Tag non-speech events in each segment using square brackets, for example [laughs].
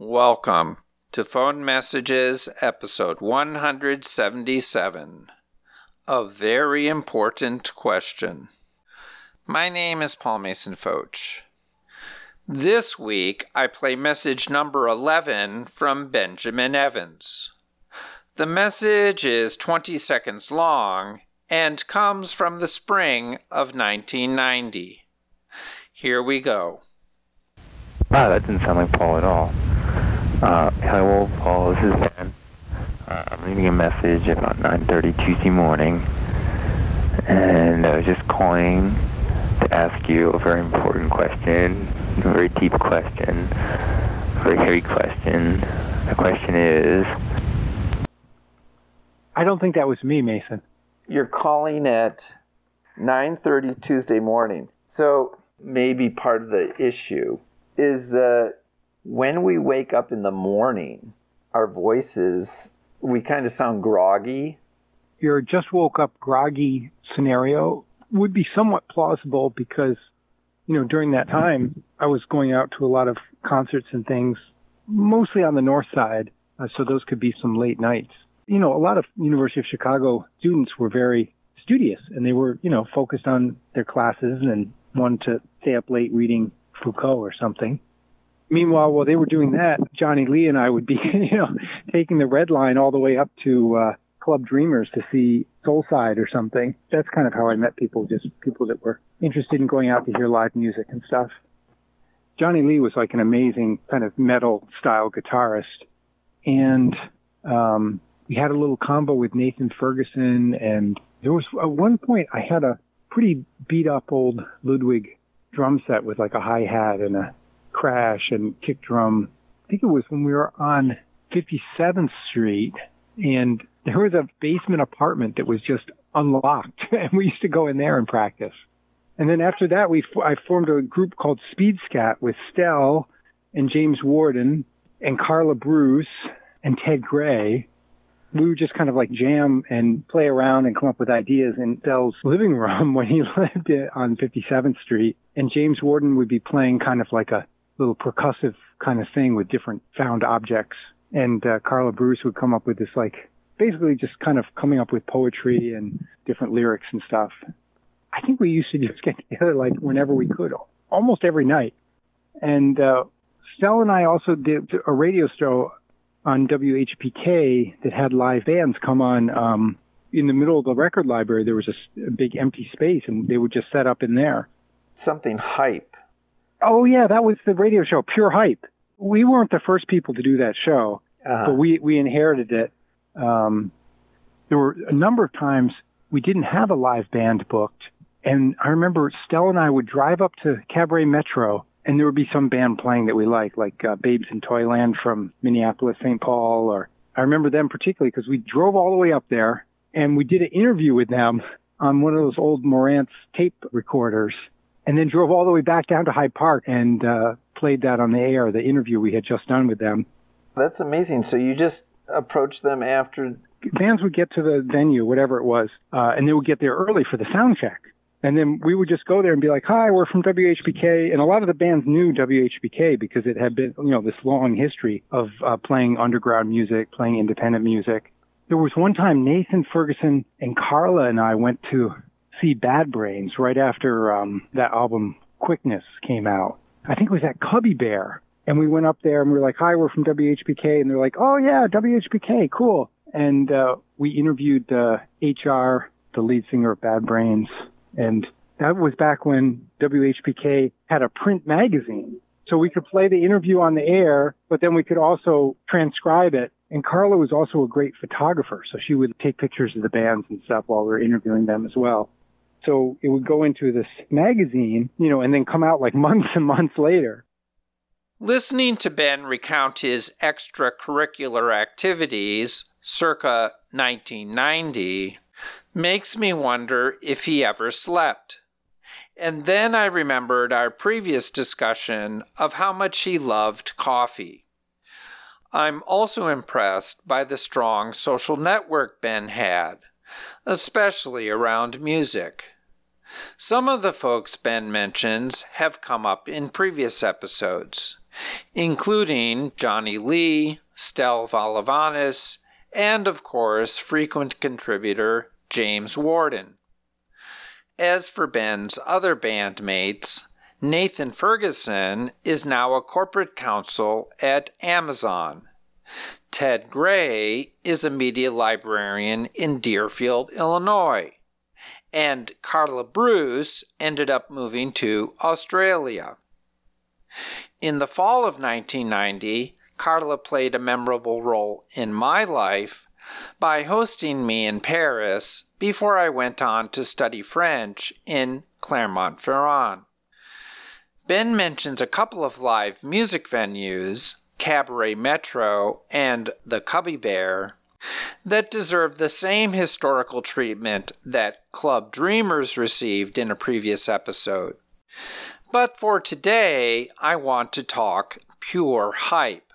Welcome to Phone Messages, episode 177. A very important question. My name is Paul Mason Fotsch. This week, I play message number 11 from Benjamin Evans. The message is 20 seconds long and comes from the spring of 1990. Here we go. Wow, that didn't sound like Paul at all. Uh, hello, Paul. This is Ben. Uh, I'm leaving a message about 9:30 Tuesday morning, and I was just calling to ask you a very important question, a very deep question, a very heavy question. The question is, I don't think that was me, Mason. You're calling at 9:30 Tuesday morning. So maybe part of the issue is that when we wake up in the morning, our voices, we kind of sound groggy. Your just woke up groggy scenario would be somewhat plausible because, you know, during that time, I was going out to a lot of concerts and things, mostly on the north side. Uh, so those could be some late nights. You know, a lot of University of Chicago students were very studious and they were, you know, focused on their classes and wanted to stay up late reading Foucault or something. Meanwhile, while they were doing that, Johnny Lee and I would be, [laughs] you know, taking the red line all the way up to uh, Club Dreamerz to see Soulside or something. That's kind of how I met people, just people that were interested in going out to hear live music and stuff. Johnny Lee was like an amazing kind of metal style guitarist. And um, we had a little combo with Nathan Ferguson. And there was at one point I had a pretty beat up old Ludwig drum set with like a hi hat and a crash and kick drum. I think it was when we were on 57th Street and there was a basement apartment that was just unlocked [laughs] and we used to go in there and practice. And then after that, we I formed a group called Speed Scat with Stell and James Warden and Carla Bruce and Ted Gray. We would just kind of like jam and play around and come up with ideas in Stell's living room [laughs] when he [laughs] lived on 57th Street. And James Warden would be playing kind of like a little percussive kind of thing with different found objects. And uh, Carla Bruce would come up with this like basically just kind of coming up with poetry and different lyrics and stuff. I think we used to just get together like whenever we could, almost every night. And uh, Stella and I also did a radio show on WHPK that had live bands come on. Um, in the middle of the record library, there was a, a big empty space, and they would just set up in there. Something hype. Oh yeah, that was the radio show, Pure Hype. We weren't the first people to do that show, uh-huh. but we we inherited it. Um, there were a number of times we didn't have a live band booked, and I remember Stella and I would drive up to Cabaret Metro, and there would be some band playing that we liked, like uh, Babes in Toyland from Minneapolis, St. Paul, or I remember them particularly because we drove all the way up there and we did an interview with them on one of those old Marantz tape recorders and then drove all the way back down to Hyde Park and uh, played that on the air, the interview we had just done with them. That's amazing. So you just approached them after bands would get to the venue, whatever it was, uh, and they would get there early for the sound check. And then we would just go there and be like, "Hi, we're from WHPK." And a lot of the bands knew WHPK because it had been, you know, this long history of uh, playing underground music, playing independent music. There was one time Nathan Ferguson and Carla and I went to see Bad Brains right after um, that album Quickness came out. I think it was at Cubby Bear. And we went up there and we were like, hi, we're from WHPK. And they're like, oh, yeah, WHPK, cool. And uh, we interviewed uh, HR, the lead singer of Bad Brains. And that was back when WHPK had a print magazine. So we could play the interview on the air, but then we could also transcribe it. And Carla was also a great photographer. So she would take pictures of the bands and stuff while we were interviewing them as well. So it would go into this magazine, you know, and then come out like [laughs] months and months later. Listening to Ben recount his extracurricular activities circa 1990 makes me wonder if he ever slept. And then I remembered our previous discussion of how much he loved coffee. I'm also impressed by the strong social network Ben had especially around music. Some of the folks Ben mentions have come up in previous episodes, including Johnny Lee, Stell Valavanis, and of course, frequent contributor James Warden. As for Ben's other bandmates, Nathan Ferguson is now a corporate counsel at Amazon. Ted Gray is a media librarian in Deerfield, Illinois. And Carla Bruce ended up moving to Australia. In the fall of 1990, Carla played a memorable role in my life by hosting me in Paris before I went on to study French in Clermont Ferrand. Ben mentions a couple of live music venues, Cabaret Metro and the Cubby Bear, that deserve the same historical treatment that Club Dreamerz received in a previous episode. But for today, I want to talk pure hype.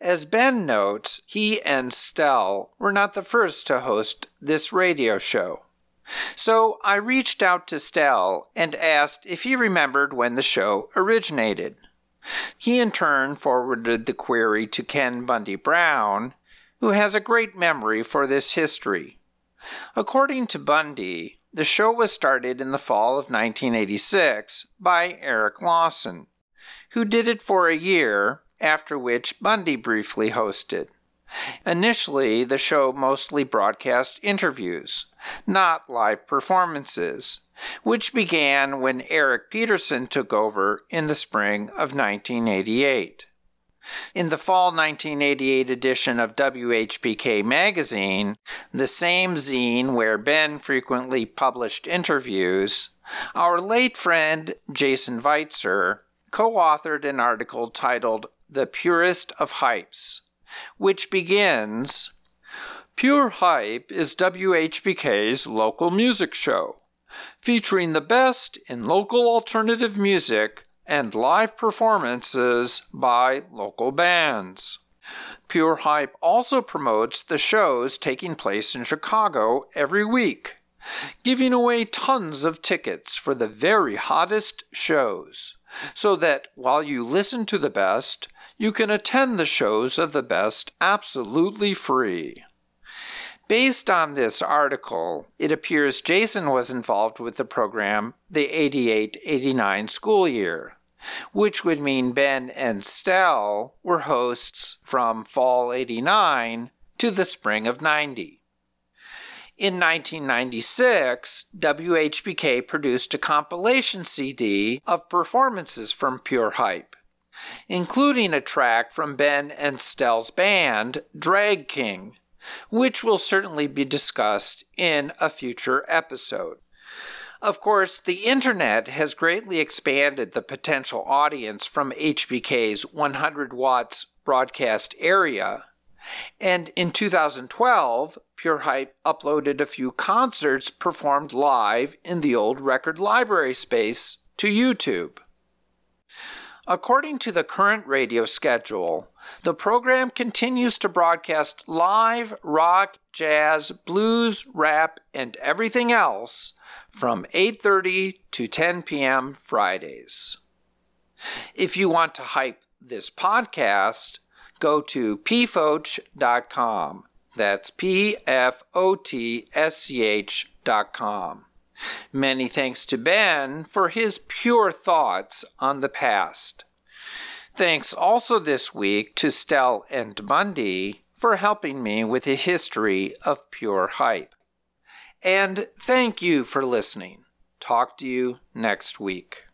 As Ben notes, he and Stell were not the first to host this radio show. So I reached out to Stell and asked if he remembered when the show originated. He in turn forwarded the query to Ken Bundy Brown, who has a great memory for this history. According to Bundy, the show was started in the fall of 1986 by Eric Lawson, who did it for a year, after which Bundy briefly hosted. Initially, the show mostly broadcast interviews, not live performances, which began when Eric Peterson took over in the spring of 1988. In the fall 1988 edition of WHPK magazine, the same zine where Ben frequently published interviews, our late friend Jason Weitzer co authored an article titled The Purest of Hypes, which begins Pure Hype is WHPK's local music show, featuring the best in local alternative music and live performances by local bands. Pure Hype also promotes the shows taking place in Chicago every week, giving away tons of tickets for the very hottest shows, so that while you listen to the best, you can attend the shows of the best absolutely free. Based on this article, it appears Jason was involved with the program the 88 89 school year which would mean Ben and Stell were hosts from fall 89 to the spring of 90. In 1996, WHPK produced a compilation CD of performances from Pure Hype, including a track from Ben and Stell's band, Drag King, which will certainly be discussed in a future episode. Of course, the internet has greatly expanded the potential audience from HPK's 100 watts broadcast area. And in 2012, Pure Hype uploaded a few concerts performed live in the old record library space to YouTube. According to the current radio schedule, the program continues to broadcast live rock, jazz, blues, rap, and everything else from 8:30 to 10 p.m. Fridays. If you want to hype this podcast, go to pfotsch.com. That's P F O T S C H.com. Many thanks to Ben for his pure thoughts on the past. Thanks also this week to Stell and Bundy for helping me with a history of pure hype. And thank you for listening. Talk to you next week.